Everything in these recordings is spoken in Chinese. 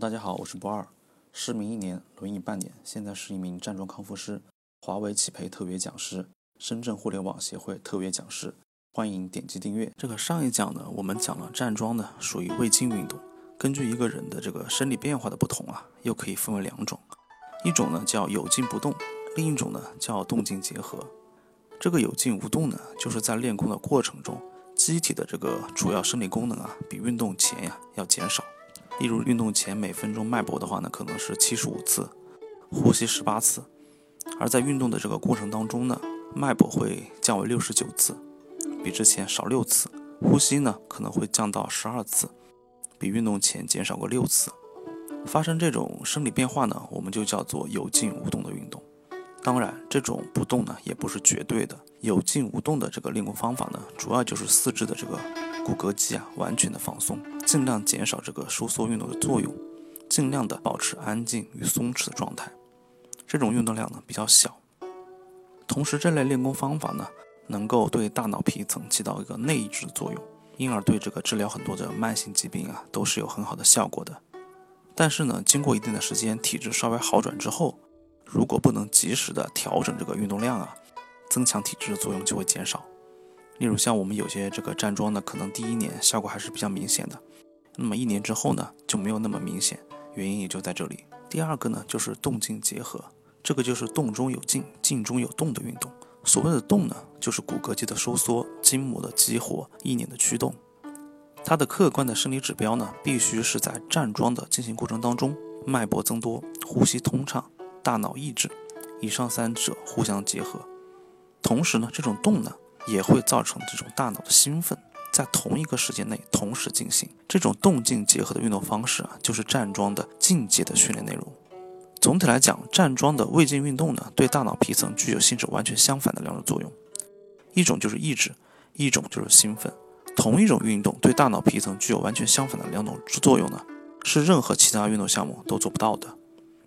大家好，我是博二，失明一年，轮椅半年，现在是一名站桩康复师，华为企培特约讲师，深圳互联网协会特约讲师，欢迎点击订阅。这个上一讲呢，我们讲了站桩呢属于未经运动，根据一个人的这个生理变化的不同啊，又可以分为两种，一种呢叫有静不动，另一种呢叫动静结合。这个有静无动呢，就是在练功的过程中，机体的这个主要生理功能啊，比运动前呀要减少。例如运动前每分钟脉搏的话呢，可能是七十五次，呼吸十八次；而在运动的这个过程当中呢，脉搏会降为六十九次，比之前少六次；呼吸呢可能会降到十二次，比运动前减少个六次。发生这种生理变化呢，我们就叫做有静无动的运动。当然，这种不动呢也不是绝对的，有静无动的这个练功方法呢，主要就是四肢的这个。骨骼肌啊，完全的放松，尽量减少这个收缩运动的作用，尽量的保持安静与松弛的状态。这种运动量呢比较小，同时这类练功方法呢，能够对大脑皮层起到一个内抑制作用，因而对这个治疗很多的慢性疾病啊都是有很好的效果的。但是呢，经过一定的时间，体质稍微好转之后，如果不能及时的调整这个运动量啊，增强体质的作用就会减少。例如像我们有些这个站桩呢，可能第一年效果还是比较明显的，那么一年之后呢就没有那么明显，原因也就在这里。第二个呢就是动静结合，这个就是动中有静，静中有动的运动。所谓的动呢，就是骨骼肌的收缩、筋膜的激活、意念的驱动。它的客观的生理指标呢，必须是在站桩的进行过程当中，脉搏增多、呼吸通畅、大脑抑制，以上三者互相结合。同时呢，这种动呢。也会造成这种大脑的兴奋，在同一个时间内同时进行这种动静结合的运动方式啊，就是站桩的进阶的训练内容。总体来讲，站桩的未静运动呢，对大脑皮层具有性质完全相反的两种作用，一种就是抑制，一种就是兴奋。同一种运动对大脑皮层具有完全相反的两种作用呢，是任何其他运动项目都做不到的。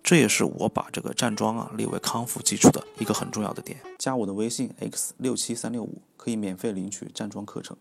这也是我把这个站桩啊列为康复基础的一个很重要的点。加我的微信 x 六七三六五，可以免费领取站桩课程。